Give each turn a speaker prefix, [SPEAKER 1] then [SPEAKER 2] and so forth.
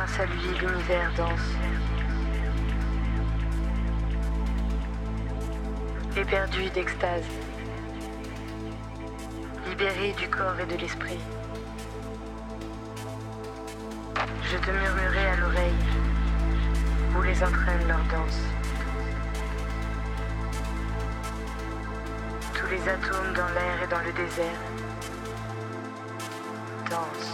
[SPEAKER 1] Grâce à lui, l'univers danse. Éperdu d'extase. Libéré du corps et de l'esprit. Je te murmurai à l'oreille où les entraîne leur danse. Tous les atomes dans l'air et dans le désert dansent.